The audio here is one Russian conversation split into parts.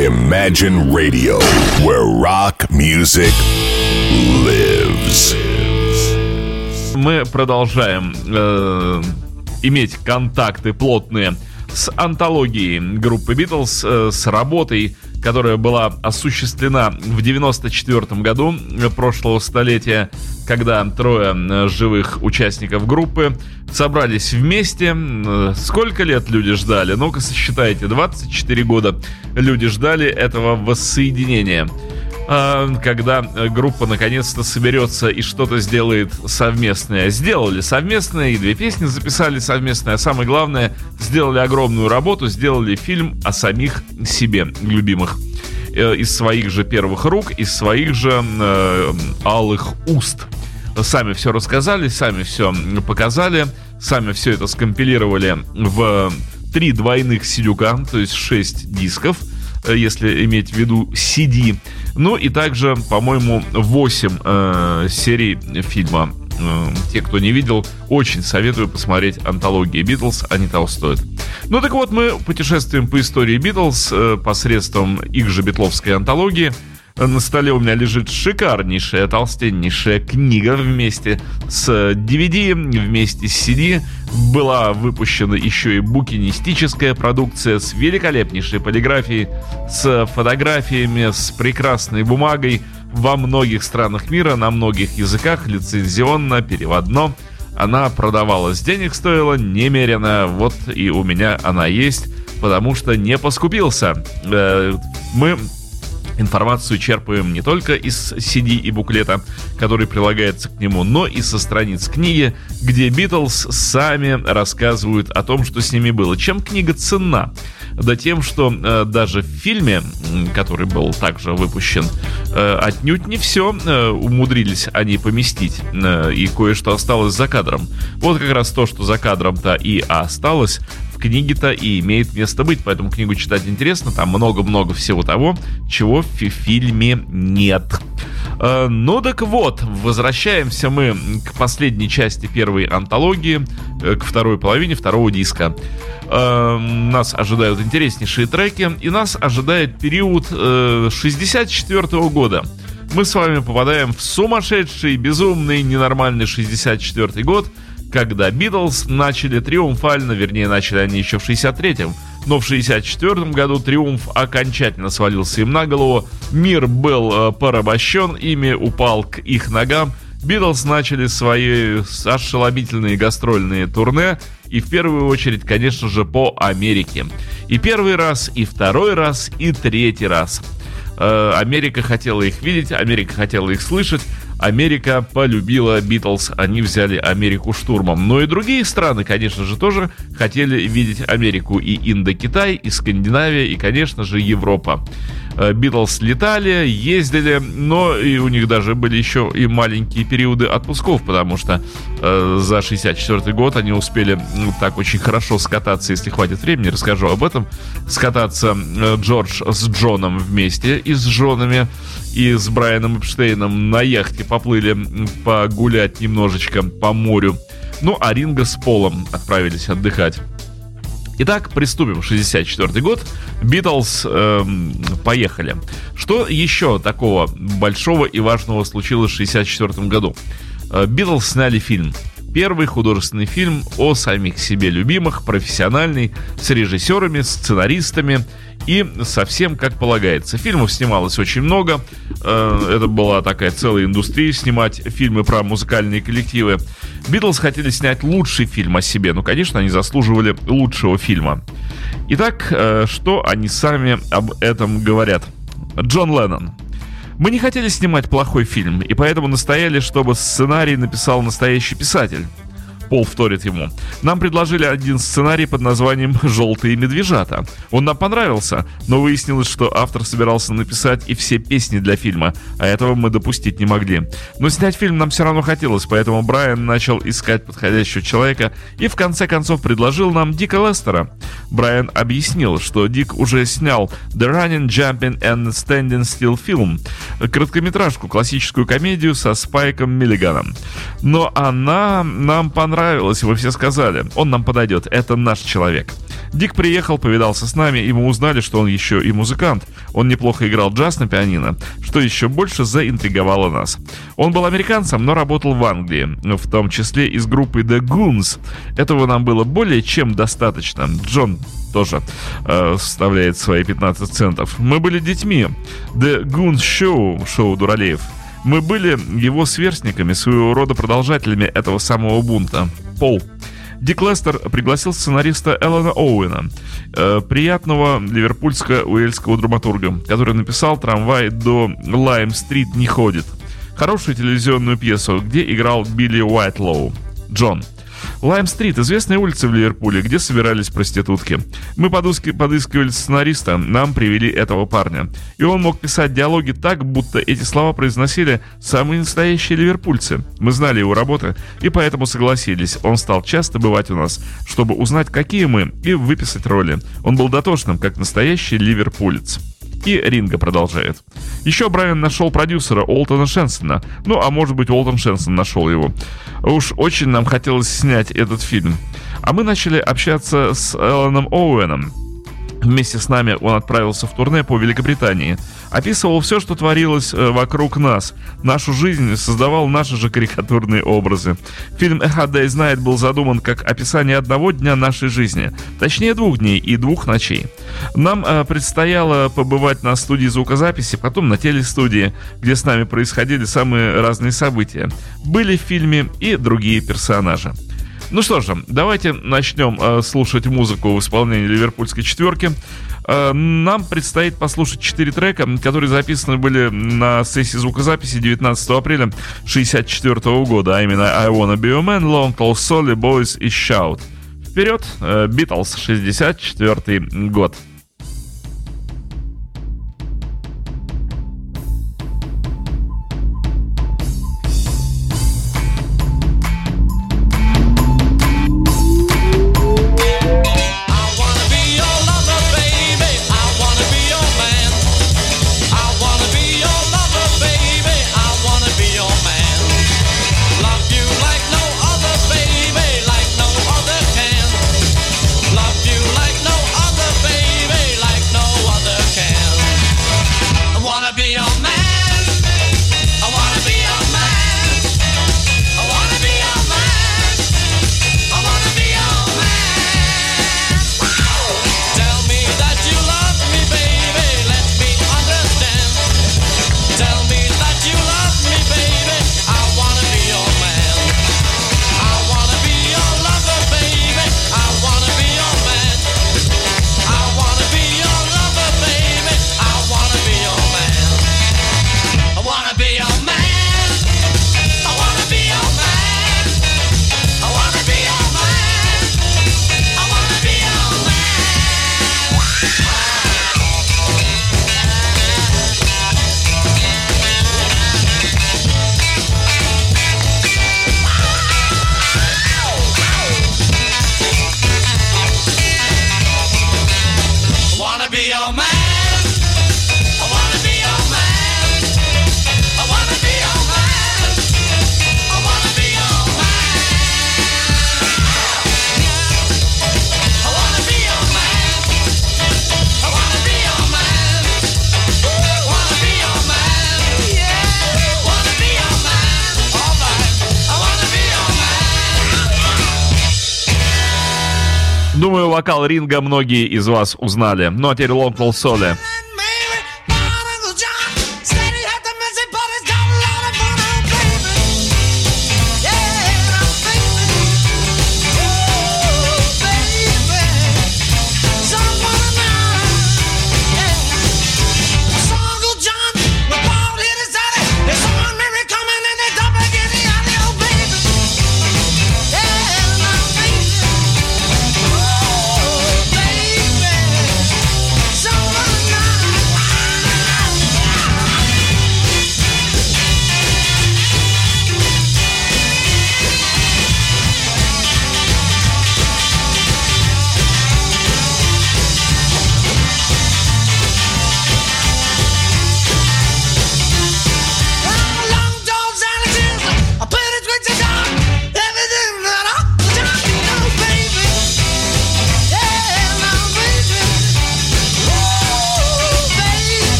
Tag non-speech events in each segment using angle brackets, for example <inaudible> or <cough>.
Imagine Radio, where rock music lives. Мы продолжаем э, иметь контакты плотные с антологией группы Битлз, э, с работой, которая была осуществлена в 94 году прошлого столетия, когда трое э, живых участников группы собрались вместе. Сколько лет люди ждали? Ну-ка сосчитайте, 24 года люди ждали этого воссоединения. А, когда э, группа наконец-то соберется и что-то сделает совместное. Сделали совместное, и две песни записали совместное, а самое главное, сделали огромную работу, сделали фильм о самих себе любимых э, из своих же первых рук, из своих же э, алых уст. Сами все рассказали, сами все показали, сами все это скомпилировали в три двойных сидюка, то есть шесть дисков – если иметь в виду CD. Ну и также, по-моему, 8 э, серий фильма. Э, те, кто не видел, очень советую посмотреть антологии Битлз, они того стоят. Ну так вот, мы путешествуем по истории Битлз э, посредством их же битловской антологии – на столе у меня лежит шикарнейшая, толстеннейшая книга вместе с DVD, вместе с CD. Была выпущена еще и букинистическая продукция с великолепнейшей полиграфией, с фотографиями, с прекрасной бумагой во многих странах мира, на многих языках, лицензионно, переводно. Она продавалась, денег стоила немерено, вот и у меня она есть, потому что не поскупился. Э, мы Информацию черпаем не только из CD и буклета, который прилагается к нему, но и со страниц книги, где Битлз сами рассказывают о том, что с ними было. Чем книга ценна? Да тем, что э, даже в фильме, который был также выпущен, э, отнюдь не все э, умудрились они поместить, э, и кое-что осталось за кадром. Вот как раз то, что за кадром-то и осталось, книге-то и имеет место быть, поэтому книгу читать интересно, там много-много всего того, чего в фильме нет. Э, ну так вот, возвращаемся мы к последней части первой антологии, э, к второй половине второго диска. Э, нас ожидают интереснейшие треки, и нас ожидает период 64 года. Мы с вами попадаем в сумасшедший, безумный, ненормальный 64 год – когда Битлз начали триумфально, вернее, начали они еще в 63-м, но в 64 году триумф окончательно свалился им на голову, мир был э, порабощен, ими упал к их ногам, Битлз начали свои ошеломительные гастрольные турне, и в первую очередь, конечно же, по Америке. И первый раз, и второй раз, и третий раз. Э, Америка хотела их видеть, Америка хотела их слышать, Америка полюбила Битлз, они взяли Америку штурмом. Но и другие страны, конечно же, тоже хотели видеть Америку. И Индокитай, и Скандинавия, и, конечно же, Европа. Э, Битлз летали, ездили, но и у них даже были еще и маленькие периоды отпусков, потому что э, за 64 год они успели ну, так очень хорошо скататься, если хватит времени, расскажу об этом. Скататься э, Джордж с Джоном вместе и с Джонами, и с Брайаном Эпштейном на яхте поплыли погулять немножечко по морю. Ну, а Ринга с Полом отправились отдыхать. Итак, приступим. 64 год. Битлз эм, поехали. Что еще такого большого и важного случилось в 64 году? Э, Битлз сняли фильм. Первый художественный фильм о самих себе любимых, профессиональный, с режиссерами, сценаристами и совсем как полагается. Фильмов снималось очень много. Э, это была такая целая индустрия снимать фильмы про музыкальные коллективы. Битлз хотели снять лучший фильм о себе. Ну, конечно, они заслуживали лучшего фильма. Итак, э, что они сами об этом говорят? Джон Леннон. Мы не хотели снимать плохой фильм, и поэтому настояли, чтобы сценарий написал настоящий писатель. Пол вторит ему. Нам предложили один сценарий под названием «Желтые медвежата». Он нам понравился, но выяснилось, что автор собирался написать и все песни для фильма, а этого мы допустить не могли. Но снять фильм нам все равно хотелось, поэтому Брайан начал искать подходящего человека и в конце концов предложил нам Дика Лестера. Брайан объяснил, что Дик уже снял The Running, Jumping and Standing Still фильм, короткометражку, классическую комедию со Спайком Миллиганом. Но она нам понравилась понравилось, и мы все сказали, он нам подойдет, это наш человек. Дик приехал, повидался с нами, и мы узнали, что он еще и музыкант. Он неплохо играл джаз на пианино, что еще больше заинтриговало нас. Он был американцем, но работал в Англии, в том числе из группы The Goons. Этого нам было более чем достаточно. Джон тоже э, вставляет свои 15 центов. Мы были детьми. The Goons Show, шоу Дуралеев. Мы были его сверстниками, своего рода продолжателями этого самого бунта. Пол. Дик Лестер пригласил сценариста Эллена Оуэна, э, приятного ливерпульско-уэльского драматурга, который написал «Трамвай до Лайм-стрит не ходит». Хорошую телевизионную пьесу, где играл Билли Уайтлоу. Джон. Лайм-стрит – известная улица в Ливерпуле, где собирались проститутки. Мы подыски, подыскивали сценариста, нам привели этого парня. И он мог писать диалоги так, будто эти слова произносили самые настоящие ливерпульцы. Мы знали его работы и поэтому согласились. Он стал часто бывать у нас, чтобы узнать, какие мы, и выписать роли. Он был дотошным, как настоящий ливерпулец. И Ринга продолжает. Еще Брайан нашел продюсера Олтона Шенсона. Ну, а может быть, Олтон Шенсон нашел его. Уж очень нам хотелось снять этот фильм. А мы начали общаться с Элленом Оуэном. Вместе с нами он отправился в турне по Великобритании. Описывал все, что творилось э, вокруг нас. Нашу жизнь создавал наши же карикатурные образы. Фильм «A Hard Night» был задуман как описание одного дня нашей жизни. Точнее, двух дней и двух ночей. Нам э, предстояло побывать на студии звукозаписи, потом на телестудии, где с нами происходили самые разные события. Были в фильме и другие персонажи. Ну что же, давайте начнем э, слушать музыку в исполнении ливерпульской четверки. Э, нам предстоит послушать четыре трека, которые записаны были на сессии звукозаписи 19 апреля 1964 года, а именно I Wanna Be a Man, Long Tall Solly, Boys и Shout. Вперед, Beatles, 64 год. Вокал ринга многие из вас узнали. Ну а теперь Лонкл Соли.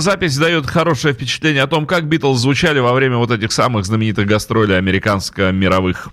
Запись дает хорошее впечатление о том, как Битлз звучали во время вот этих самых знаменитых гастролей американско-мировых.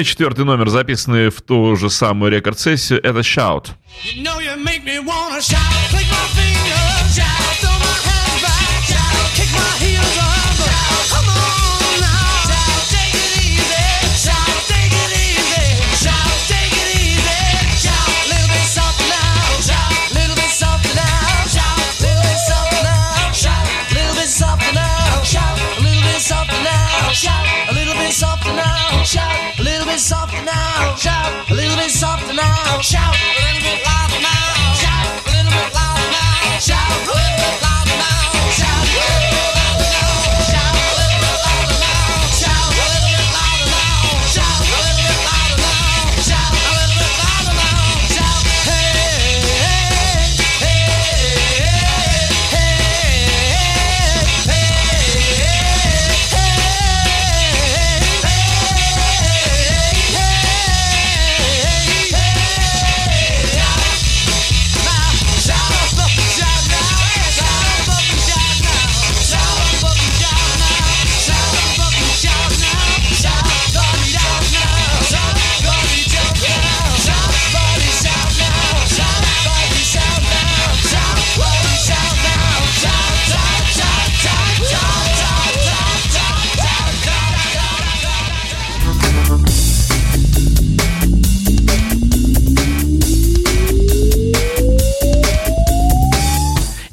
И четвертый номер, записанный в ту же самую рекорд-сессию, это «Shout». You know you. Shout softer now. Shout. A little bit softer now. Shout.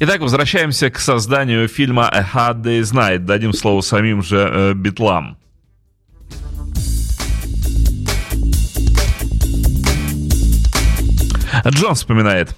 Итак, возвращаемся к созданию фильма «A Hard Day's Night». Дадим слово самим же э, Битлам. Джон вспоминает.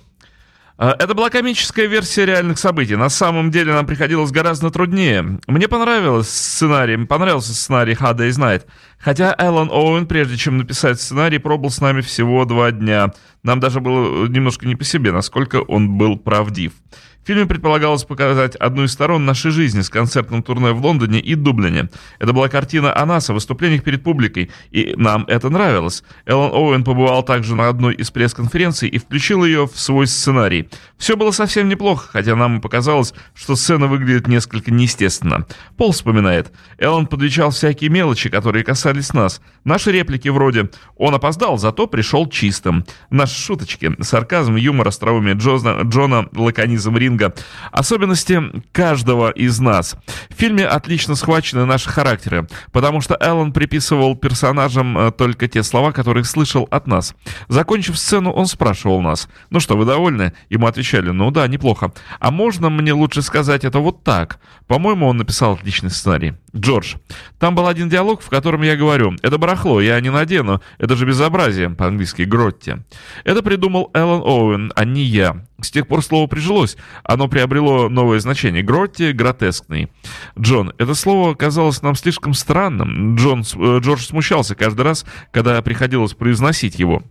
«Э, это была комическая версия реальных событий. На самом деле нам приходилось гораздо труднее. Мне понравилось сценарий, понравился сценарий Hard Day's Night. Хотя Эллен Оуэн, прежде чем написать сценарий, пробыл с нами всего два дня. Нам даже было немножко не по себе, насколько он был правдив. В фильме предполагалось показать одну из сторон нашей жизни с концертным турне в Лондоне и Дублине. Это была картина о нас, о выступлениях перед публикой, и нам это нравилось. Эллен Оуэн побывал также на одной из пресс-конференций и включил ее в свой сценарий. Все было совсем неплохо, хотя нам показалось, что сцена выглядит несколько неестественно. Пол вспоминает. Эллен подвечал всякие мелочи, которые касались нас. Наши реплики вроде «Он опоздал, зато пришел чистым». Наши шуточки, сарказм, юмор, остроумие Джона, Джона, лаконизм Рин ринга. Особенности каждого из нас. В фильме отлично схвачены наши характеры, потому что Эллен приписывал персонажам э, только те слова, которые слышал от нас. Закончив сцену, он спрашивал нас, «Ну что, вы довольны?» Ему отвечали, «Ну да, неплохо». «А можно мне лучше сказать это вот так?» По-моему, он написал отличный сценарий. Джордж. Там был один диалог, в котором я говорю, это барахло, я не надену, это же безобразие, по-английски гротти. Это придумал Эллен Оуэн, а не я. С тех пор слово прижилось. Оно приобрело новое значение. Гротти — гротескный. Джон, это слово казалось нам слишком странным. Джон, э, Джордж смущался каждый раз, когда приходилось произносить его.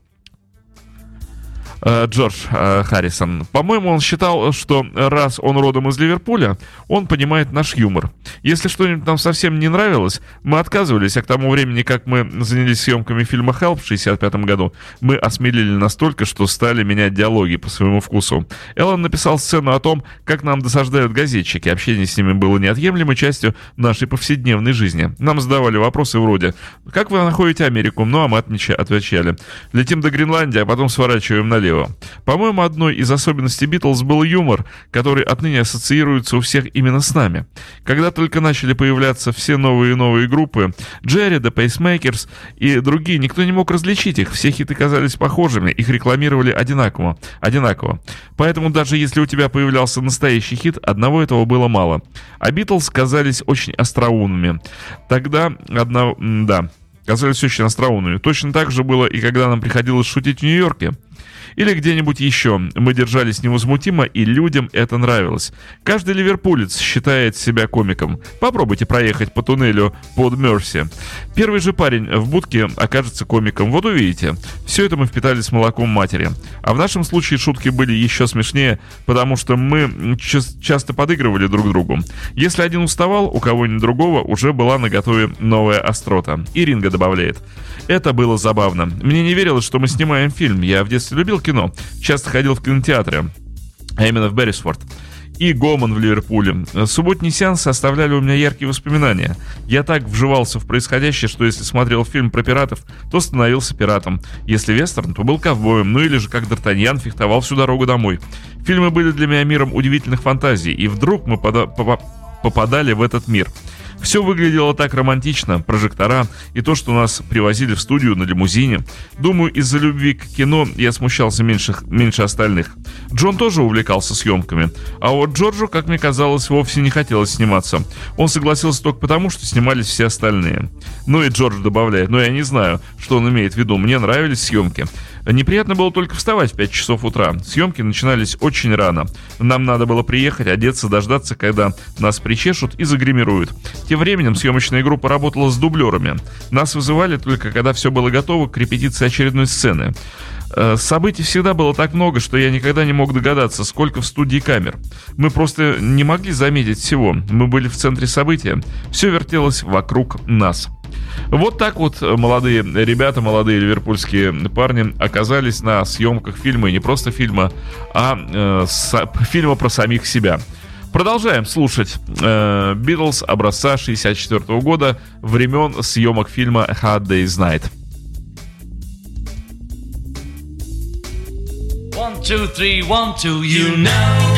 Э, Джордж э, Харрисон. По-моему, он считал, что раз он родом из Ливерпуля, он понимает наш юмор. Если что-нибудь нам совсем не нравилось, мы отказывались, а к тому времени, как мы занялись съемками фильма «Хелп» в 65 году, мы осмелили настолько, что стали менять диалоги по своему вкусу. Эллен написал сцену о том, как нам досаждают газетчики. Общение с ними было неотъемлемой частью нашей повседневной жизни. Нам задавали вопросы вроде «Как вы находите Америку?» Ну, а мы отвечали «Летим до Гренландии, а потом сворачиваем налево» налево. По-моему, одной из особенностей Битлз был юмор, который отныне ассоциируется у всех именно с нами. Когда только начали появляться все новые и новые группы, Джерри, The Pacemakers и другие, никто не мог различить их, все хиты казались похожими, их рекламировали одинаково. одинаково. Поэтому даже если у тебя появлялся настоящий хит, одного этого было мало. А Битлз казались очень остроумными. Тогда одна... да, казались очень остроумными. Точно так же было и когда нам приходилось шутить в Нью-Йорке. Или где-нибудь еще. Мы держались невозмутимо, и людям это нравилось. Каждый ливерпулец считает себя комиком. Попробуйте проехать по туннелю под Мерси. Первый же парень в будке окажется комиком. Вот увидите. Все это мы впитали с молоком матери. А в нашем случае шутки были еще смешнее, потому что мы часто подыгрывали друг другу. Если один уставал, у кого-нибудь другого уже была наготове новая острота. И Ринга добавляет. Это было забавно. Мне не верилось, что мы снимаем фильм. Я в детстве любил кино. Часто ходил в кинотеатры. А именно в Беррисфорд и Гомон в Ливерпуле. Субботние сеансы оставляли у меня яркие воспоминания. Я так вживался в происходящее, что если смотрел фильм про пиратов, то становился пиратом. Если вестерн, то был ковбоем, ну или же как Д'Артаньян фехтовал всю дорогу домой. Фильмы были для меня миром удивительных фантазий, и вдруг мы попадали в этот мир – все выглядело так романтично, прожектора и то, что нас привозили в студию на лимузине. Думаю, из-за любви к кино я смущался меньше, меньше остальных. Джон тоже увлекался съемками. А вот Джорджу, как мне казалось, вовсе не хотелось сниматься. Он согласился только потому, что снимались все остальные. Ну и Джордж добавляет, но я не знаю, что он имеет в виду. Мне нравились съемки. Неприятно было только вставать в 5 часов утра. Съемки начинались очень рано. Нам надо было приехать, одеться, дождаться, когда нас причешут и загримируют. Тем временем съемочная группа работала с дублерами. Нас вызывали только когда все было готово к репетиции очередной сцены. Э, событий всегда было так много, что я никогда не мог догадаться, сколько в студии камер. Мы просто не могли заметить всего. Мы были в центре события. Все вертелось вокруг нас. Вот так вот молодые ребята, молодые ливерпульские парни оказались на съемках фильма, и не просто фильма, а э, с, фильма про самих себя. Продолжаем слушать Битлз э, образца 64 года, времен съемок фильма Hard Day's Night. One, two, three, one, two, you know.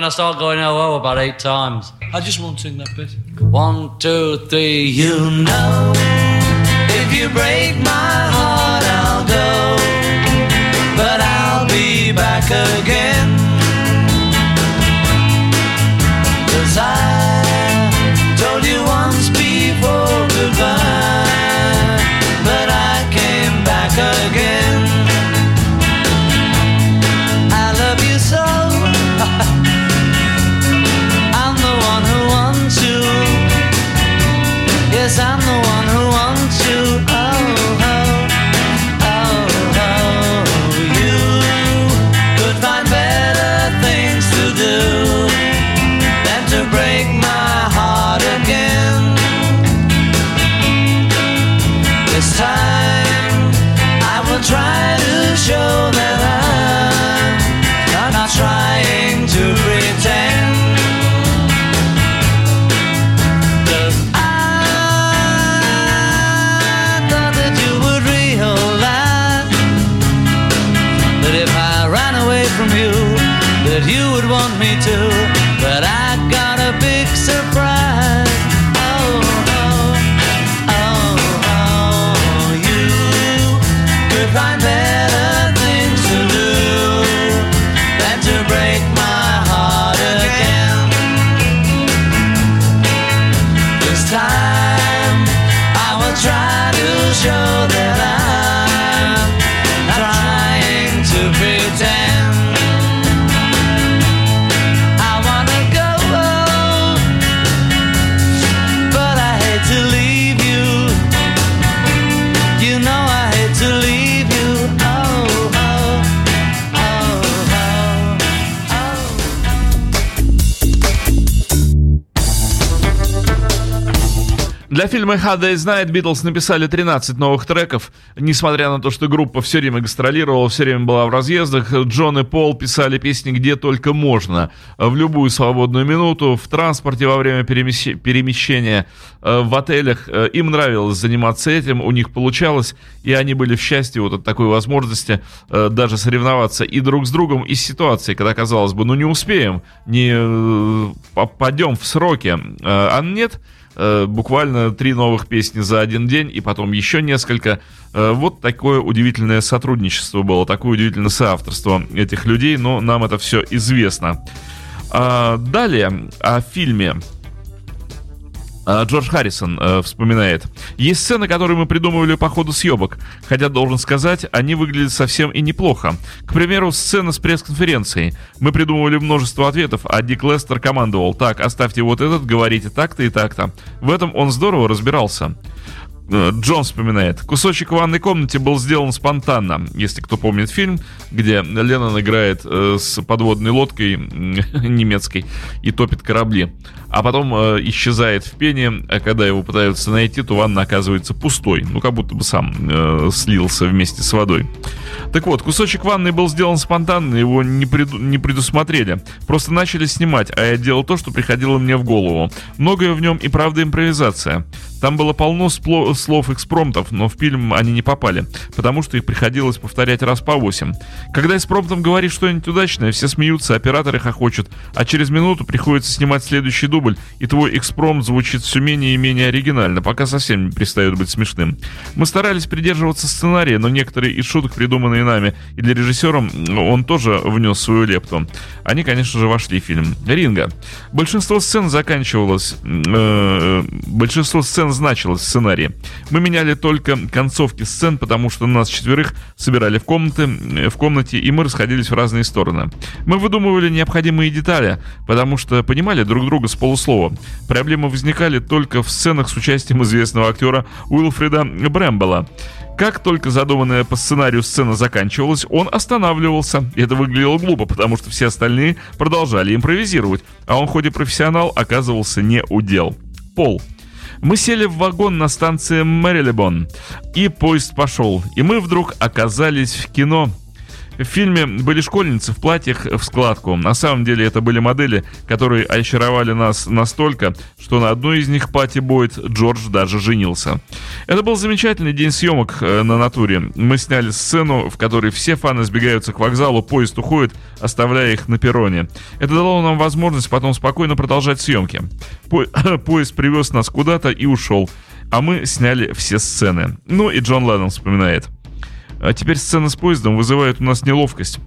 When I start going oh oh about eight times. I just won't sing that bit. One, two, three, you know. If you break my heart, I'll go. But I'll be back again. Фильма «Hard Day's Night» Битлз написали 13 новых треков. Несмотря на то, что группа все время гастролировала, все время была в разъездах, Джон и Пол писали песни где только можно. В любую свободную минуту, в транспорте во время перемещения, э, в отелях. Э, им нравилось заниматься этим, у них получалось, и они были в счастье вот от такой возможности э, даже соревноваться и друг с другом из ситуации, когда казалось бы, ну не успеем, не попадем в сроки. А нет, Э, буквально три новых песни за один день, и потом еще несколько. Э, вот такое удивительное сотрудничество было, такое удивительное соавторство этих людей, но нам это все известно. А, далее о фильме Джордж Харрисон э, вспоминает. Есть сцены, которые мы придумывали по ходу съемок, хотя, должен сказать, они выглядят совсем и неплохо. К примеру, сцена с пресс-конференцией. Мы придумывали множество ответов, а Дик Лестер командовал «Так, оставьте вот этот, говорите так-то и так-то». В этом он здорово разбирался. Э, Джон вспоминает. Кусочек в ванной комнате был сделан спонтанно. Если кто помнит фильм, где Леннон играет э, с подводной лодкой <laughs> немецкой и топит корабли а потом э, исчезает в пене, а когда его пытаются найти, то ванна оказывается пустой, ну как будто бы сам слился вместе с водой. Так вот, кусочек ванны был сделан спонтанно, его не, преду- не предусмотрели. Просто начали снимать, а я делал то, что приходило мне в голову. Многое в нем и правда импровизация. Там было полно спло- слов экспромтов, но в фильм они не попали, потому что их приходилось повторять раз по восемь. Когда экспромтом говоришь что-нибудь удачное, все смеются, операторы хохочут, а через минуту приходится снимать следующий дубль, и твой экспромт звучит все менее и менее оригинально, пока совсем не перестает быть смешным. Мы старались придерживаться сценария, но некоторые из шуток, придуманные нами, и для режиссера он тоже внес свою лепту. Они, конечно же, вошли в фильм. Ринга. Большинство сцен заканчивалось... Э, большинство сцен значилось в сценарии. Мы меняли только концовки сцен, потому что нас четверых собирали в, комнаты, в комнате, и мы расходились в разные стороны. Мы выдумывали необходимые детали, потому что понимали друг друга с полу полуслова. Проблемы возникали только в сценах с участием известного актера Уилфрида Брэмбела. Как только задуманная по сценарию сцена заканчивалась, он останавливался. Это выглядело глупо, потому что все остальные продолжали импровизировать, а он, хоть и профессионал, оказывался не удел. Пол. Мы сели в вагон на станции Мэрилебон, и поезд пошел, и мы вдруг оказались в кино. В фильме были школьницы в платьях в складку. На самом деле это были модели, которые очаровали нас настолько, что на одной из них Пати Бойд Джордж даже женился. Это был замечательный день съемок э, на натуре. Мы сняли сцену, в которой все фаны сбегаются к вокзалу, поезд уходит, оставляя их на перроне. Это дало нам возможность потом спокойно продолжать съемки. По <coughs> поезд привез нас куда-то и ушел, а мы сняли все сцены. Ну и Джон Леннон вспоминает. А теперь сцена с поездом вызывает у нас неловкость.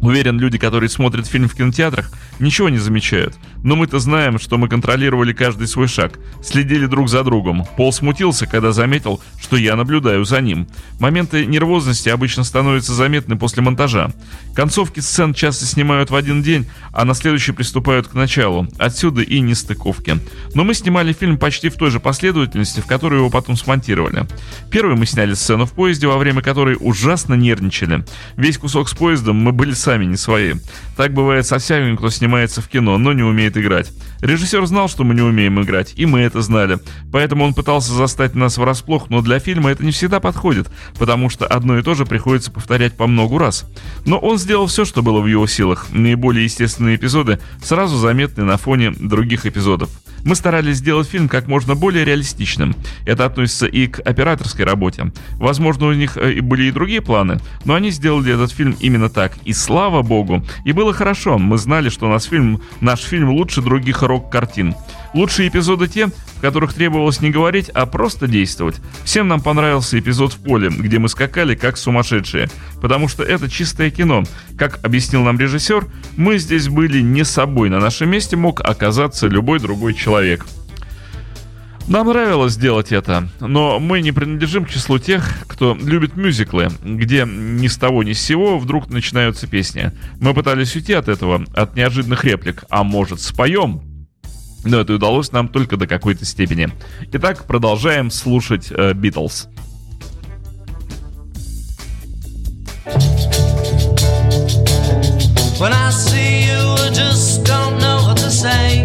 Уверен, люди, которые смотрят фильм в кинотеатрах, ничего не замечают. Но мы-то знаем, что мы контролировали каждый свой шаг, следили друг за другом. Пол смутился, когда заметил, что я наблюдаю за ним. Моменты нервозности обычно становятся заметны после монтажа. Концовки сцен часто снимают в один день, а на следующий приступают к началу. Отсюда и нестыковки. Но мы снимали фильм почти в той же последовательности, в которой его потом смонтировали. Первый мы сняли сцену в поезде, во время которой ужасно нервничали. Весь кусок с поездом мы были сами не свои. Так бывает со всеми, кто снимается в кино, но не умеет играть. Режиссер знал, что мы не умеем играть, и мы это знали. Поэтому он пытался застать нас врасплох, но для фильма это не всегда подходит, потому что одно и то же приходится повторять по многу раз. Но он сделал все, что было в его силах. Наиболее естественные эпизоды сразу заметны на фоне других эпизодов. Мы старались сделать фильм как можно более реалистичным. Это относится и к операторской работе. Возможно, у них э, были и другие планы, но они сделали этот фильм именно так. И слава богу, и было хорошо. Мы знали, что наш фильм, наш фильм лучше других рок-картин. Лучшие эпизоды те, в которых требовалось не говорить, а просто действовать. Всем нам понравился эпизод в поле, где мы скакали как сумасшедшие, потому что это чистое кино. Как объяснил нам режиссер, мы здесь были не собой, на нашем месте мог оказаться любой другой человек. Нам нравилось делать это, но мы не принадлежим к числу тех, кто любит мюзиклы, где ни с того ни с сего вдруг начинаются песни. Мы пытались уйти от этого, от неожиданных реплик. А может, споем? но это удалось нам только до какой-то степени. Итак, продолжаем слушать Битлз. Э, When I see you, I just don't know what to say.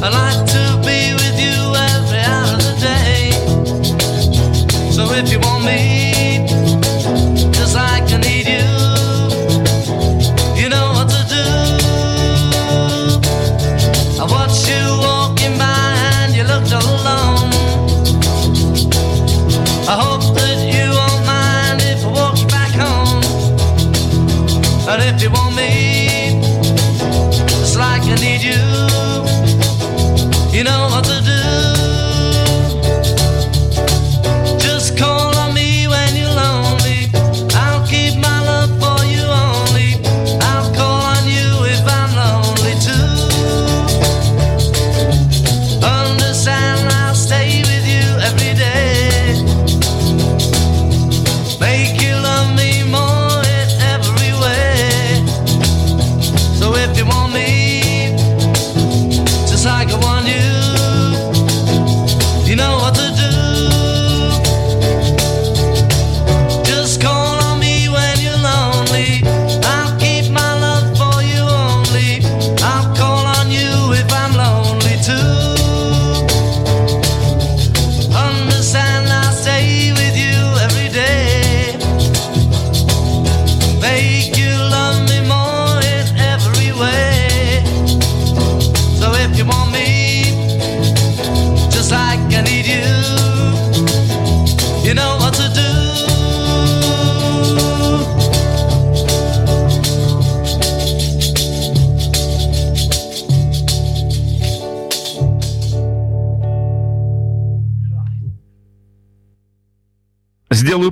I like to be with you every hour of the day. So if you want me,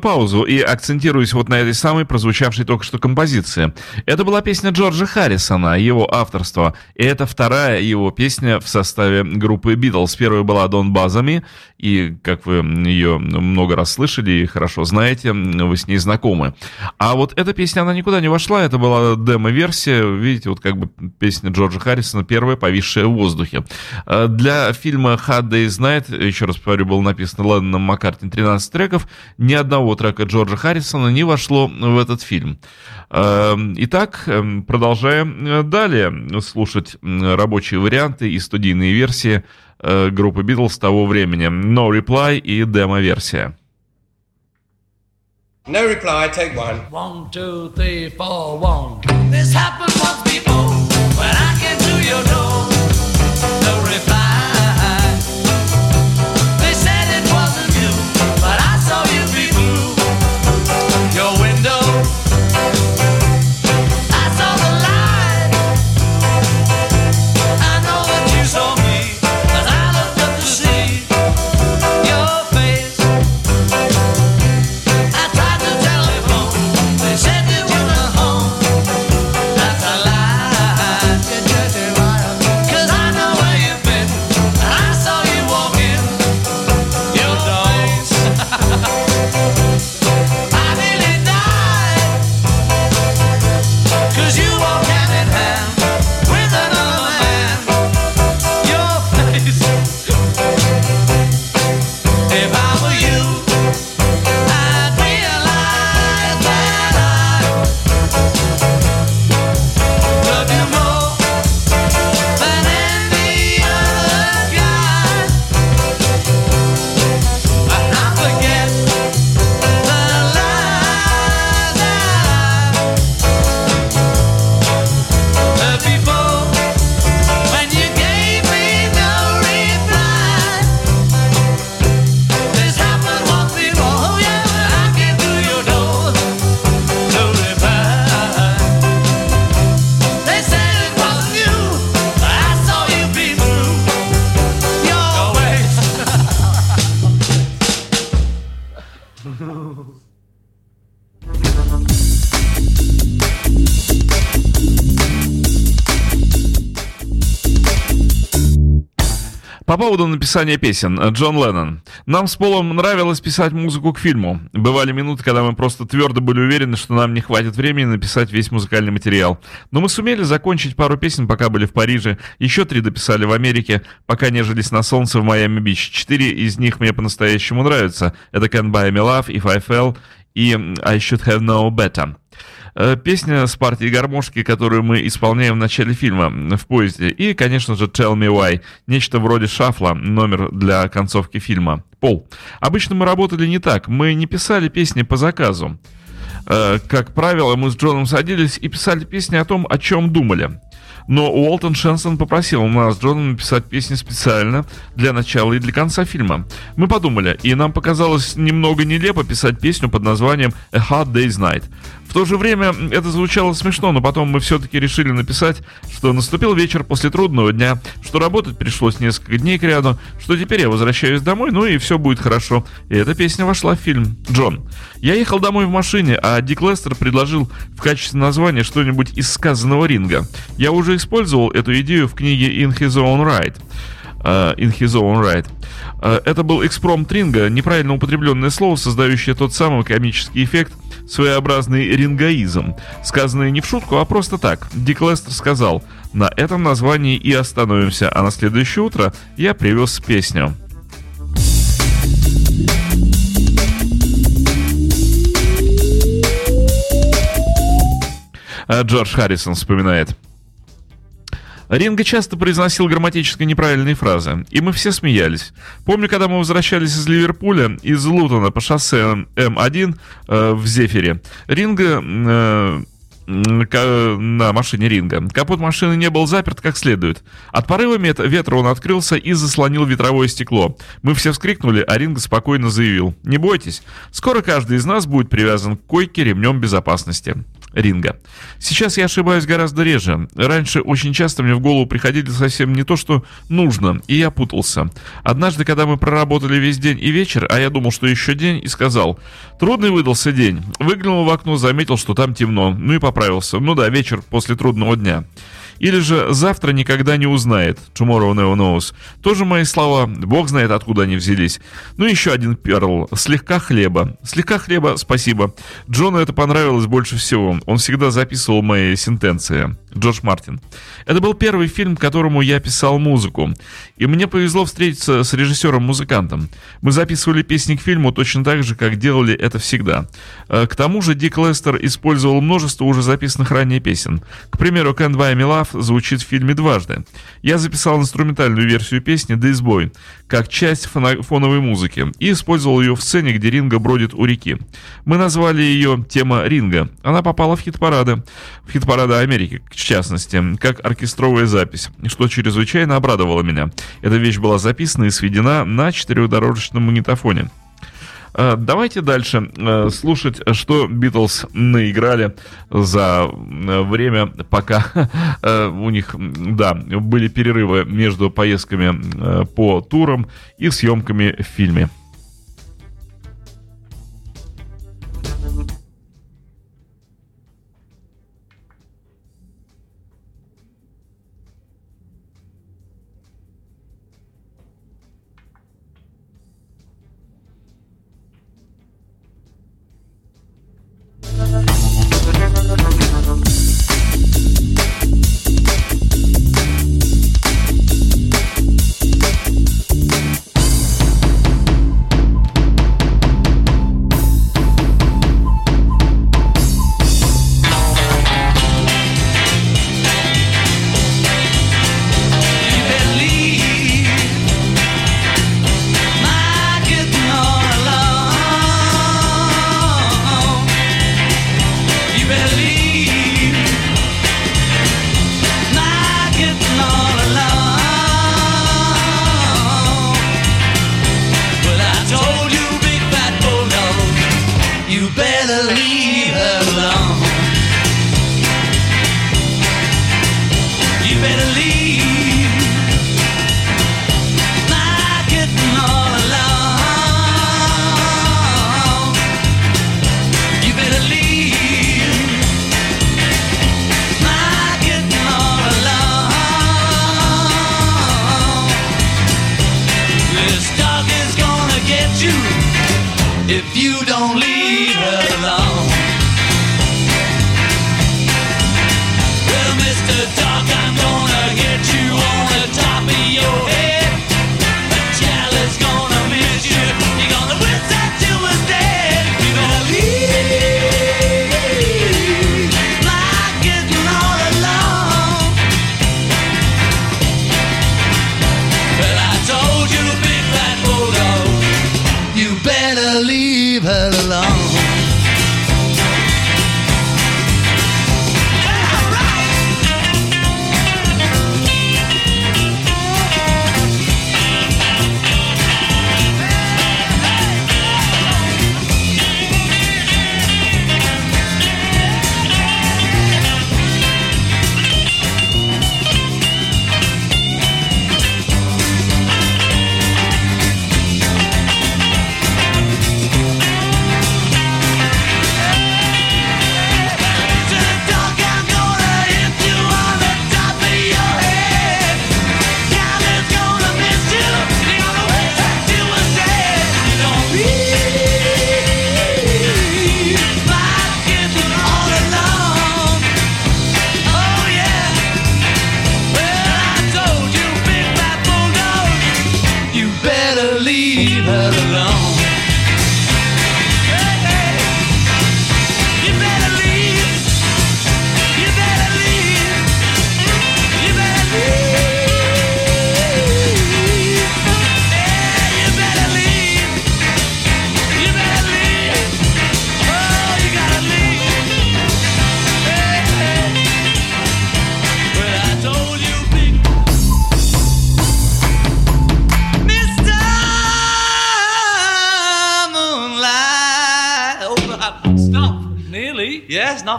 паузу и акцентируюсь вот на этой самой прозвучавшей только что композиции. Это была песня Джорджа Харрисона, его авторство. И это вторая его песня в составе группы Битлз. Первая была Дон Базами, и, как вы ее много раз слышали и хорошо знаете, вы с ней знакомы. А вот эта песня, она никуда не вошла, это была демо-версия, видите, вот как бы песня Джорджа Харрисона, первая, повисшая в воздухе. Для фильма Hard Day's Night, еще раз повторю, был написан Ленноном Маккартни 13 треков, ни одного трека Джорджа Харрисона не вошло в этот фильм. Эм, итак, эм, продолжаем э, далее слушать рабочие варианты и студийные версии э, группы Beatles того времени. No Reply и демо-версия. No reply, take one. One, two, three, four, one. This happened once before when I came to your door. По поводу написания песен. Джон Леннон. Нам с Полом нравилось писать музыку к фильму. Бывали минуты, когда мы просто твердо были уверены, что нам не хватит времени написать весь музыкальный материал. Но мы сумели закончить пару песен, пока были в Париже. Еще три дописали в Америке, пока нежились на солнце в Майами-Бич. Четыре из них мне по-настоящему нравятся. Это Can't Buy Me Love, If I Fell и I Should Have Known Better. Э, Песня с партией гармошки, которую мы исполняем в начале фильма в поезде. И, конечно же, Tell Me Why. Нечто вроде шафла, номер для концовки фильма. Пол. Обычно мы работали не так. Мы не писали песни по заказу. Э, Как правило, мы с Джоном садились и писали песни о том, о чем думали. Но Уолтон Шенсон попросил нас с Джоном написать песни специально для начала и для конца фильма. Мы подумали, и нам показалось немного нелепо писать песню под названием A Hard Day's Night. В то же время это звучало смешно, но потом мы все-таки решили написать, что наступил вечер после трудного дня, что работать пришлось несколько дней к ряду, что теперь я возвращаюсь домой, ну и все будет хорошо. И эта песня вошла в фильм. Джон. Я ехал домой в машине, а Дик Лестер предложил в качестве названия что-нибудь из сказанного ринга. Я уже использовал эту идею в книге In His Own Right. Э, in His Own Right. Э, Это был экспромт ринга, неправильно употребленное слово, создающее тот самый комический эффект, своеобразный рингаизм. Сказанное не в шутку, а просто так. Дик Лестер сказал, на этом названии и остановимся, а на следующее утро я привез песню. Э, Джордж Харрисон вспоминает. Ринго часто произносил грамматически неправильные фразы, и мы все смеялись. Помню, когда мы возвращались из Ливерпуля, из Лутона по шоссе М1 э, в Зефире, Ринго э, на машине Ринга. Капот машины не был заперт как следует. От порыва ветра он открылся и заслонил ветровое стекло. Мы все вскрикнули, а Ринго спокойно заявил. «Не бойтесь, скоро каждый из нас будет привязан к койке ремнем безопасности». Ринга. Сейчас я ошибаюсь гораздо реже. Раньше очень часто мне в голову приходили совсем не то, что нужно, и я путался. Однажды, когда мы проработали весь день и вечер, а я думал, что еще день, и сказал, трудный выдался день. Выглянул в окно, заметил, что там темно, ну и поправился. Ну да, вечер после трудного дня. Или же «завтра никогда не узнает» «Tomorrow never knows». Тоже мои слова, бог знает, откуда они взялись. Ну еще один перл «слегка хлеба». «Слегка хлеба» — спасибо. Джону это понравилось больше всего. Он всегда записывал мои сентенции. Джордж Мартин. Это был первый фильм, которому я писал музыку. И мне повезло встретиться с режиссером-музыкантом. Мы записывали песни к фильму точно так же, как делали это всегда. Э, К тому же Дик Лестер использовал множество уже записанных ранее песен. К примеру, Can't Buy Me Love звучит в фильме дважды. Я записал инструментальную версию песни This Boy как часть фона- фоновой музыки и использовал ее в сцене, где Ринга бродит у реки. Мы назвали ее «Тема Ринга». Она попала в хит-парады, в хит-парады Америки, в частности, как оркестровая запись, что чрезвычайно обрадовало меня. Эта вещь была записана и сведена на четырехдорожечном магнитофоне. Э, Давайте дальше э, слушать, что Битлз наиграли за время, пока <laughs> э, у них, да, были перерывы между поездками по турам и съемками в фильме.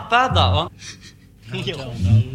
not bad that one. I don't know.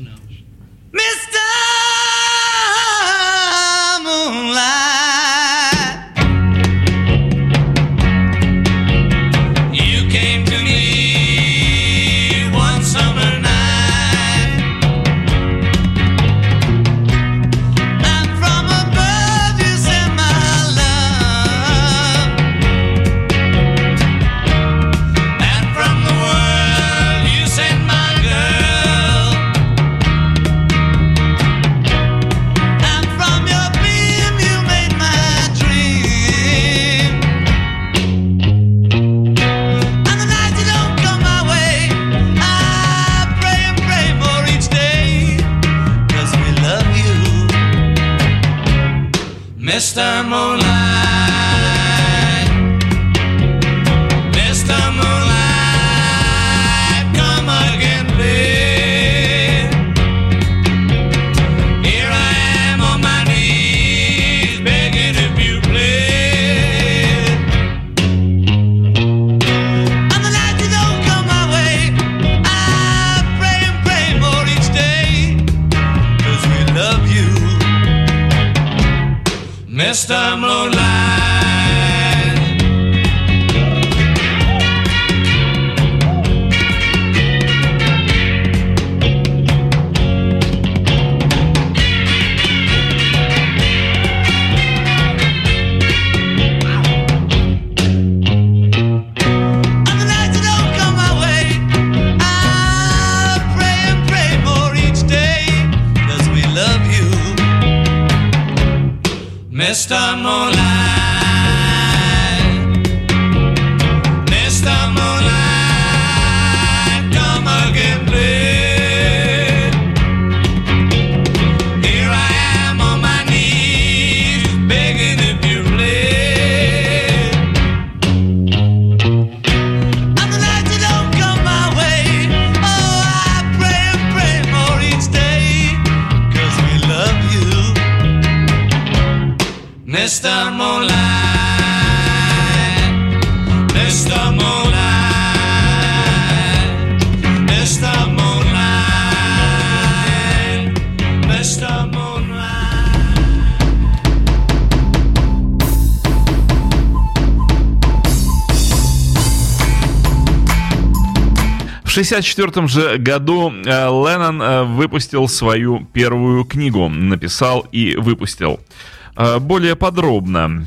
1954 же году э, Леннон э, выпустил свою первую книгу, написал и выпустил. Э, более подробно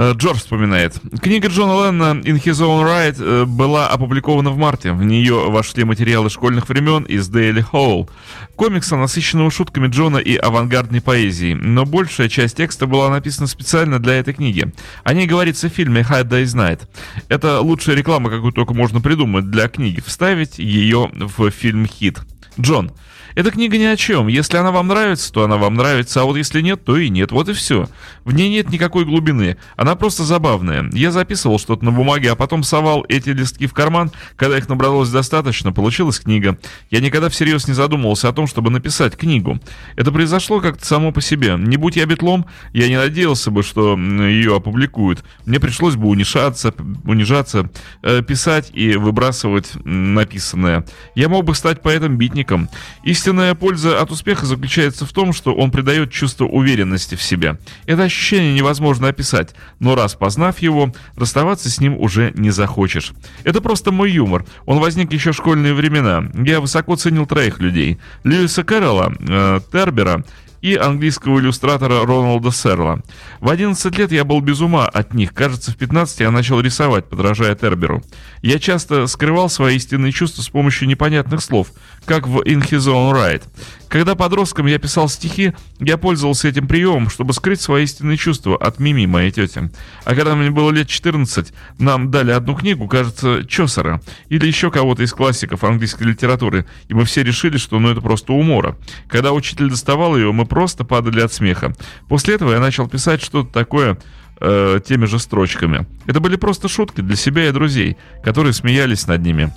Э, Джордж вспоминает. Книга Джона Леннона «In His Own Right» э, была опубликована в марте. В нее вошли материалы школьных времен из Daily Hall. Комикса, насыщенного шутками Джона и авангардной поэзией. Но большая часть текста была написана специально для этой книги. О ней говорится в фильме «Hard Day's Night». Это лучшая реклама, какую только можно придумать для книги. Вставить ее в фильм-хит. Джон, эта книга ни о чем. Если она вам нравится, то она вам нравится, а вот если нет, то и нет. Вот и все. В ней нет никакой глубины. Она просто забавная. Я записывал что-то на бумаге, а потом совал эти листки в карман. Когда их набралось достаточно, получилась книга. Я никогда всерьез не задумывался о том, чтобы написать книгу. Это произошло как-то само по себе. Не будь я битлом, я не надеялся бы, что ее опубликуют. Мне пришлось бы унижаться, унижаться, э, писать и выбрасывать написанное. Я мог бы стать поэтом-битником. Истинная польза от успеха заключается в том, что он придает чувство уверенности в себе. Это невозможно описать, но раз познав его, расставаться с ним уже не захочешь. Это просто мой юмор. Он возник еще в школьные времена. Я высоко ценил троих людей. Льюиса Кэрролла, э, Тербера и английского иллюстратора Роналда Серла. В 11 лет я был без ума от них. Кажется, в 15 я начал рисовать, подражая Терберу. Я часто скрывал свои истинные чувства с помощью непонятных слов, как в In His Own Right. Когда подростком я писал стихи, я пользовался этим приемом, чтобы скрыть свои истинные чувства от Мими, моей тети. А когда мне было лет 14, нам дали одну книгу, кажется, Чосера, или еще кого-то из классиков английской литературы, и мы все решили, что ну это просто умора. Когда учитель доставал ее, мы просто падали от смеха. После этого я начал писать что-то такое э, теми же строчками. Это были просто шутки для себя и друзей, которые смеялись над ними.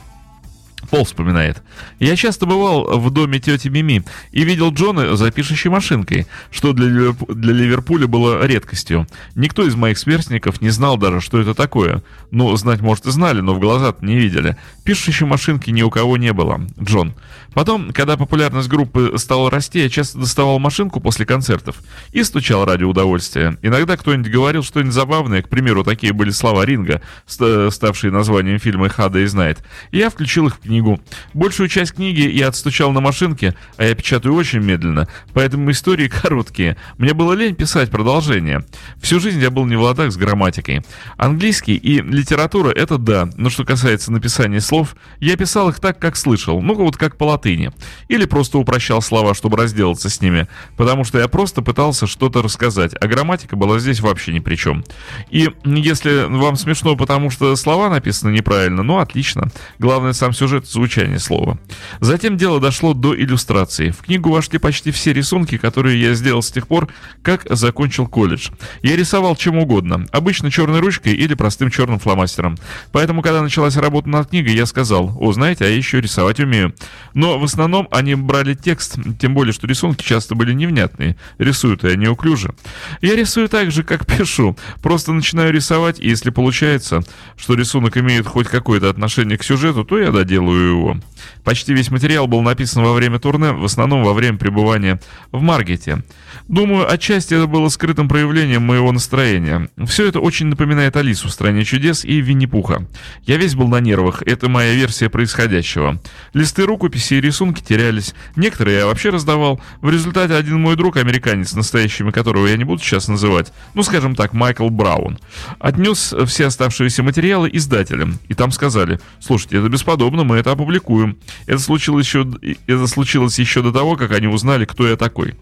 Пол вспоминает. Я часто бывал в доме тети Мими и видел Джона за пишущей машинкой, что для, Ливерпу- для Ливерпуля было редкостью. Никто из моих сверстников не знал даже, что это такое. Ну, знать, может, и знали, но в глаза не видели. Пишущей машинки ни у кого не было. Джон. Потом, когда популярность группы стала расти, я часто доставал машинку после концертов и стучал ради удовольствия. Иногда кто-нибудь говорил что-нибудь забавное, к примеру, такие были слова Ринга, ст- ставшие названием фильма «Хада и знает». И я включил их в книгу. Большую часть книги я отстучал на машинке, а я печатаю очень медленно, поэтому истории короткие. Мне было лень писать продолжение. Всю жизнь я был не в ладах с грамматикой. Английский и литература — это да, но что касается написания слов, я писал их так, как слышал, ну вот как по латыни. Или просто упрощал слова, чтобы разделаться с ними, потому что я просто пытался что-то рассказать, а грамматика была здесь вообще ни при чем. И если вам смешно, потому что слова написаны неправильно, ну отлично. Главное сам сюжет, звучание слова. Затем дело дошло до иллюстрации. В книгу вошли почти все рисунки, которые я сделал с тех пор, как закончил колледж. Я рисовал чем угодно, обычно черной ручкой или простым черным фломастером. Поэтому, когда началась работа над книгой, я сказал, о, знаете, а я еще рисовать умею. Но в основном они брали текст, тем более, что рисунки часто были невнятные. Рисуют я неуклюже. Я рисую так же, как пишу. Просто начинаю рисовать, и если получается, что рисунок имеет хоть какое-то отношение к сюжету, то я доделаю его. Почти весь материал был написан во время турне, в основном во время пребывания в Маргете. Думаю, отчасти это было скрытым проявлением моего настроения. Все это очень напоминает Алису в «Стране чудес» и Винни-Пуха. Я весь был на нервах, это моя версия происходящего. Листы рукописи и рисунки терялись, некоторые я вообще раздавал. В результате один мой друг, американец, настоящими которого я не буду сейчас называть, ну скажем так, Майкл Браун, отнес все оставшиеся материалы издателям. И там сказали, слушайте, это бесподобно, мы это опубликуем. Это случилось еще, это случилось еще до того, как они узнали, кто я такой.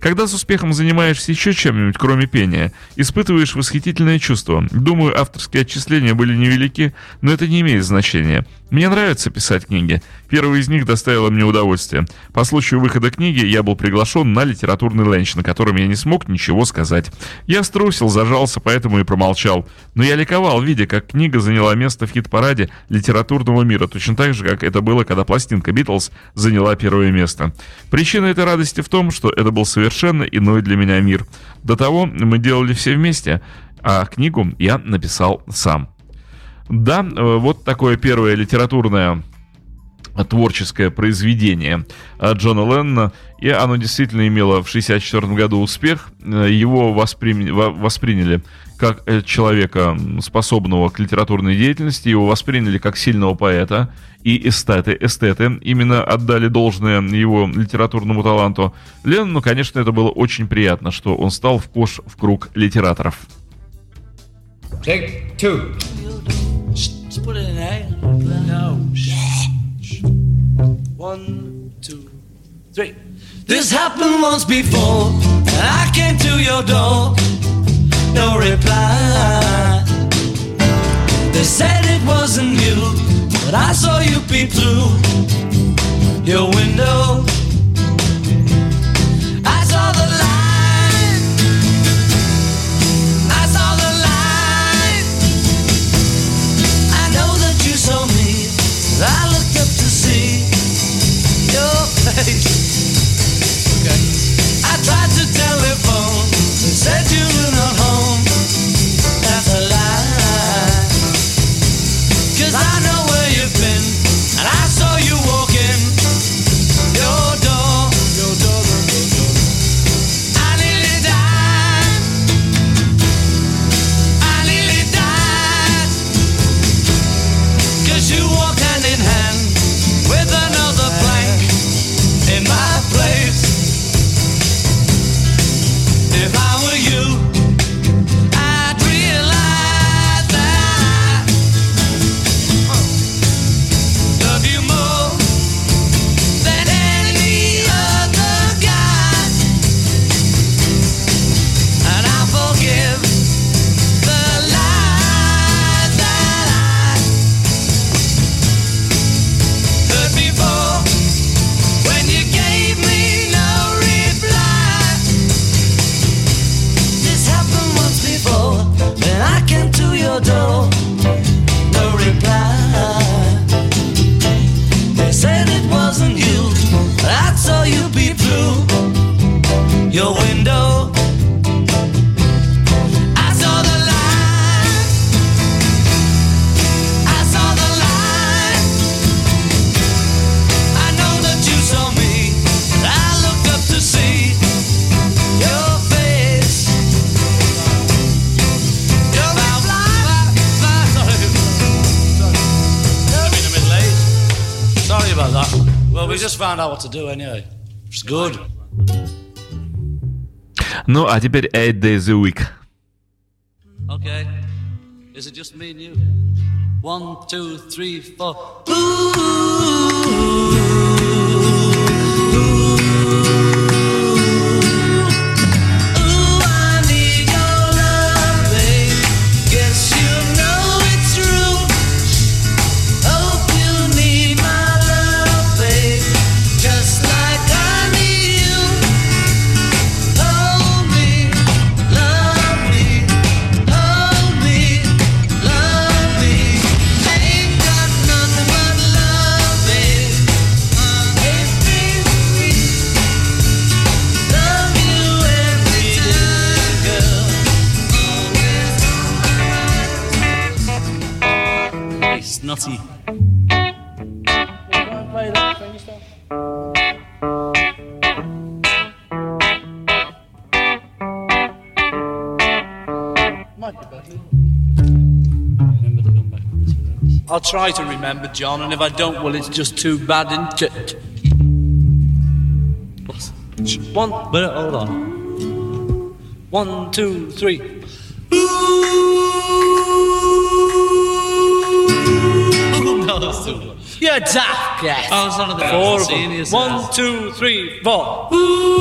Когда с успехом занимаешься еще чем-нибудь, кроме пения, испытываешь восхитительное чувство. Думаю, авторские отчисления были невелики, но это не имеет значения. Мне нравится писать книги. Первая из них доставила мне удовольствие. По случаю выхода книги я был приглашен на литературный ленч, на котором я не смог ничего сказать. Я струсил, зажался, поэтому и промолчал. Но я ликовал, видя, как книга заняла место в хит-параде литературного мира, точно так же, как это было, когда пластинка «Битлз» заняла первое место. Причина этой радости в том, что это был совершенно иной для меня мир. До того мы делали все вместе, а книгу я написал сам. Да, э, вот такое первое литературное творческое произведение э, Джона Леннона, и оно действительно имело в 1964 году успех. Э, Его воспри- во- восприняли как э, человека, способного к литературной деятельности, его восприняли как сильного поэта, и эстеты, эстеты именно отдали должное его литературному таланту. Леннону, конечно, это было очень приятно, что он стал вхож в круг литераторов. Take two. Just put it in there. No. One, two, three. This happened once before. and I came to your door. No reply. They said it wasn't you, but I saw you peep through your window. Ну, а теперь Eight Days a Week. Okay. Is it just me and you? One, two, three, four. Ooh. remember, John, and if I don't, well, it's just too bad, isn't it? One minute, uh, hold on. One, two, three. Ooh, no, that's too much. You're daft, yes. I was on the four. One, two, three, four. Ooh.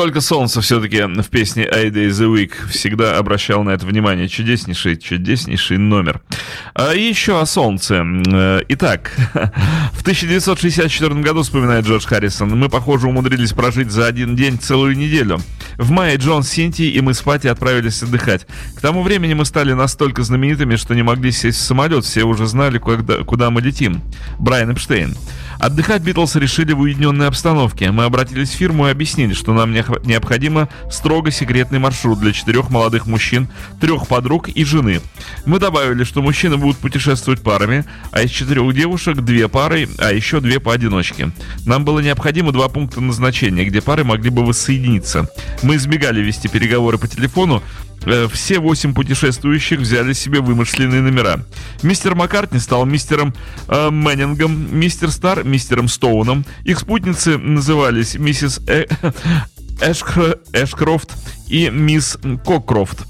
Сколько солнца все-таки в песне «I Day the Week» всегда обращал на это внимание. Чудеснейший, чудеснейший номер. А еще о солнце. Э, итак, <laughs> в 1964 году, вспоминает Джордж Харрисон, мы, похоже, умудрились прожить за один день целую неделю. В мае Джон Синти и мы с Пати отправились отдыхать. К тому времени мы стали настолько знаменитыми, что не могли сесть в самолет, все уже знали, куда, мы летим. Брайан Эпштейн. Отдыхать Битлз решили в уединенной обстановке. Мы обратились в фирму и объяснили, что нам необходимо строго секретный маршрут для четырех молодых мужчин, трех подруг и жены. Мы добавили, что мужчины будут путешествовать парами, а из четырех девушек две пары, а еще две поодиночке. Нам было необходимо два пункта назначения, где пары могли бы воссоединиться. Мы избегали вести переговоры по телефону, все восемь путешествующих взяли себе вымышленные номера. Мистер Маккартни стал мистером э, Мэннингом, мистер Стар мистером Стоуном. Их спутницы назывались миссис Э- <laughs> Эшкр- Эшкрофт и мисс Коккрофт.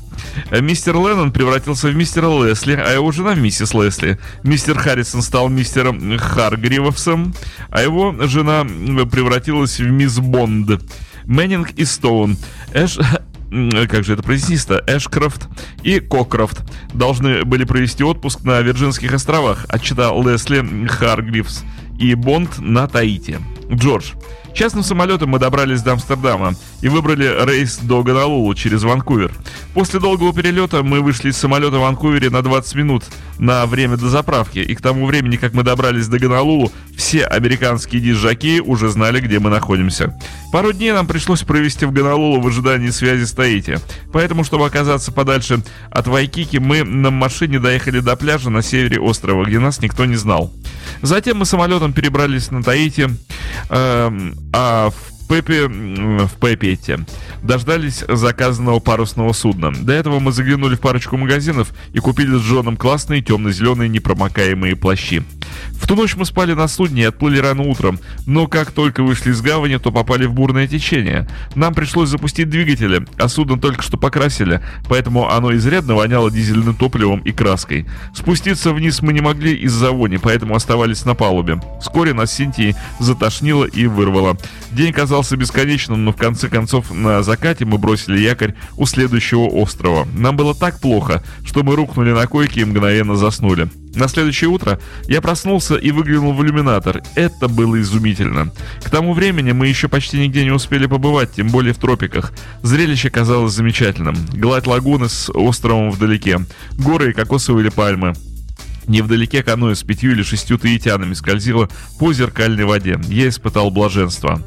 Э, Мистер Леннон превратился в мистера Лесли, а его жена миссис Лесли. Мистер Харрисон стал мистером Харгривсом, а его жена м, превратилась в мисс Бонд. Мэннинг и Стоун. Эш... м, Как же это произнести-то? Эшкрофт и Кокрофт должны были провести отпуск на Вирджинских островах, отчитал Лесли Харгривс и Бонд на Таити. Джордж. Частным самолетом мы добрались до Амстердама и выбрали рейс до Гонолулу через Ванкувер. После долгого перелета мы вышли из самолета в Ванкувере на 20 минут на время до заправки, и к тому времени, как мы добрались до Гонолулу, все американские дизжаки уже знали, где мы находимся. Пару дней нам пришлось провести в Гонолулу в ожидании связи с Таити. Поэтому, чтобы оказаться подальше от Вайкики, мы на машине доехали до пляжа на севере острова, где нас никто не знал. Затем мы самолетом перебрались на Таити, эм, а в Пепе, в Пепете дождались заказанного парусного судна. До этого мы заглянули в парочку магазинов и купили с Джоном классные темно-зеленые непромокаемые плащи. В ту ночь мы спали на судне и отплыли рано утром, но как только вышли из гавани, то попали в бурное течение. Нам пришлось запустить двигатели, а судно только что покрасили, поэтому оно изрядно воняло дизельным топливом и краской. Спуститься вниз мы не могли из-за вони, поэтому оставались на палубе. Вскоре нас Синтии затошнило и вырвало. День казался бесконечным, но в конце концов на закате мы бросили якорь у следующего острова. Нам было так плохо, что мы рухнули на койке и мгновенно заснули. На следующее утро я проснулся и выглянул в иллюминатор. Это было изумительно. К тому времени мы еще почти нигде не успели побывать, тем более в тропиках. Зрелище казалось замечательным. Гладь лагуны с островом вдалеке, горы и кокосовые пальмы. Невдалеке каноэ с пятью или шестью таитянами скользило по зеркальной воде. Я испытал блаженство.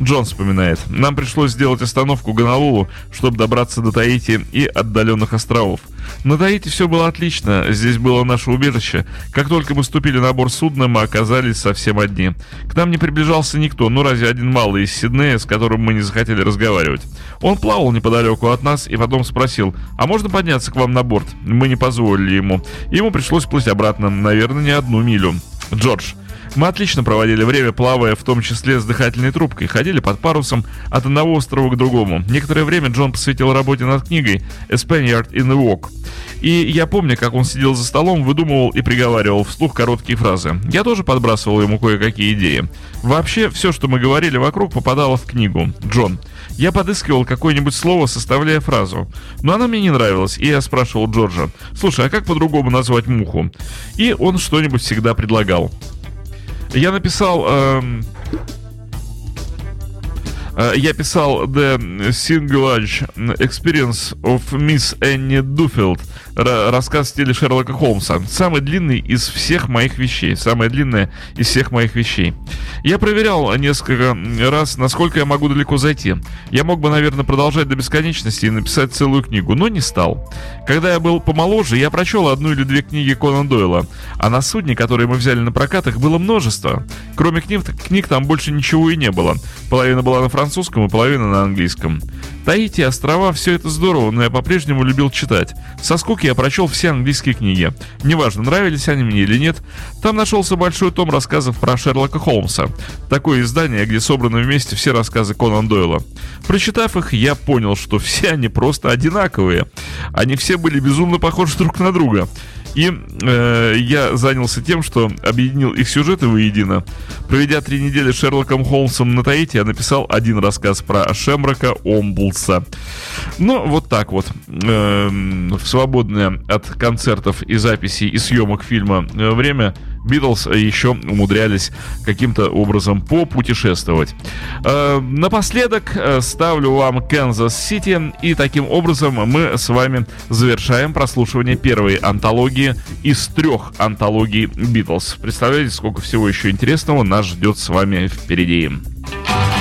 Джон вспоминает. Нам пришлось сделать остановку Гонолулу, чтобы добраться до Таити и отдаленных островов. На Таити все было отлично, здесь было наше убежище. Как только мы ступили на борт судна, мы оказались совсем одни. К нам не приближался никто, ну разве один малый из Сиднея, с которым мы не захотели разговаривать. Он плавал неподалеку от нас и потом спросил, а можно подняться к вам на борт? Мы не позволили ему. Ему пришлось плыть обратно, наверное, не одну милю. Джордж. Мы отлично проводили время, плавая в том числе с дыхательной трубкой, ходили под парусом от одного острова к другому. Некоторое время Джон посвятил работе над книгой «A Spaniard in the Walk». И я помню, как он сидел за столом, выдумывал и приговаривал вслух короткие фразы. Я тоже подбрасывал ему кое-какие идеи. Вообще, все, что мы говорили вокруг, попадало в книгу. Джон. Я подыскивал какое-нибудь слово, составляя фразу. Но она мне не нравилась, и я спрашивал Джорджа, слушай, а как по-другому назвать муху? И он что-нибудь всегда предлагал. Я написал... эм, э, я писал The Singular Experience of Miss Annie Duffield, рассказ в стиле Шерлока Холмса. Самый длинный из всех моих вещей. Самая длинная из всех моих вещей. Я проверял несколько раз, насколько я могу далеко зайти. Я мог бы, наверное, продолжать до бесконечности и написать целую книгу, но не стал. Когда я был помоложе, я прочел одну или две книги Конан Дойла, а на судне, которые мы взяли на прокат, их было множество. Кроме книг, книг там больше ничего и не было. Половина была на французском и половина на английском. Таити, острова, все это здорово, но я по-прежнему любил читать. Со скуки я прочел все английские книги. Неважно, нравились они мне или нет. Там нашелся большой том рассказов про Шерлока Холмса. Такое издание, где собраны вместе все рассказы Конан Дойла. Прочитав их, я понял, что все они просто одинаковые. Они все были безумно похожи друг на друга. И э, я занялся тем, что объединил их сюжеты воедино. Проведя три недели с Шерлоком Холмсом на Таити, я написал один рассказ про Шемрока Омблса. Ну, вот так вот. Эм, в свободное от концертов и записей и съемок фильма э, время Битлз еще умудрялись каким-то образом попутешествовать. Э, напоследок э, ставлю вам Канзас-Сити, и таким образом мы с вами завершаем прослушивание первой антологии из трех антологий Битлз. Представляете, сколько всего еще интересного нас ждет с вами впереди. Thank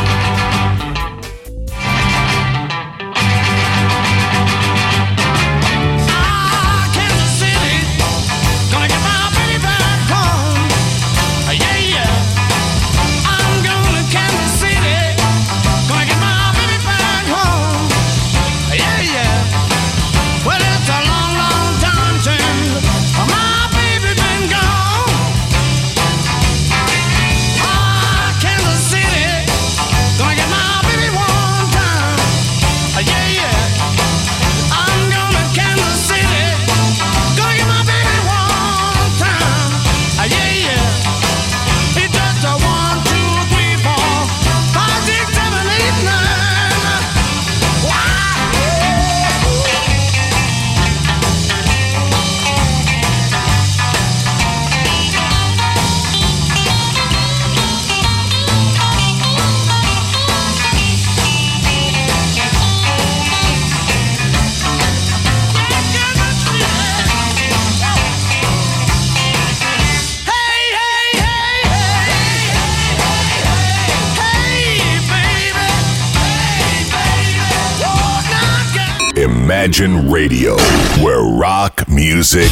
Radio, where rock music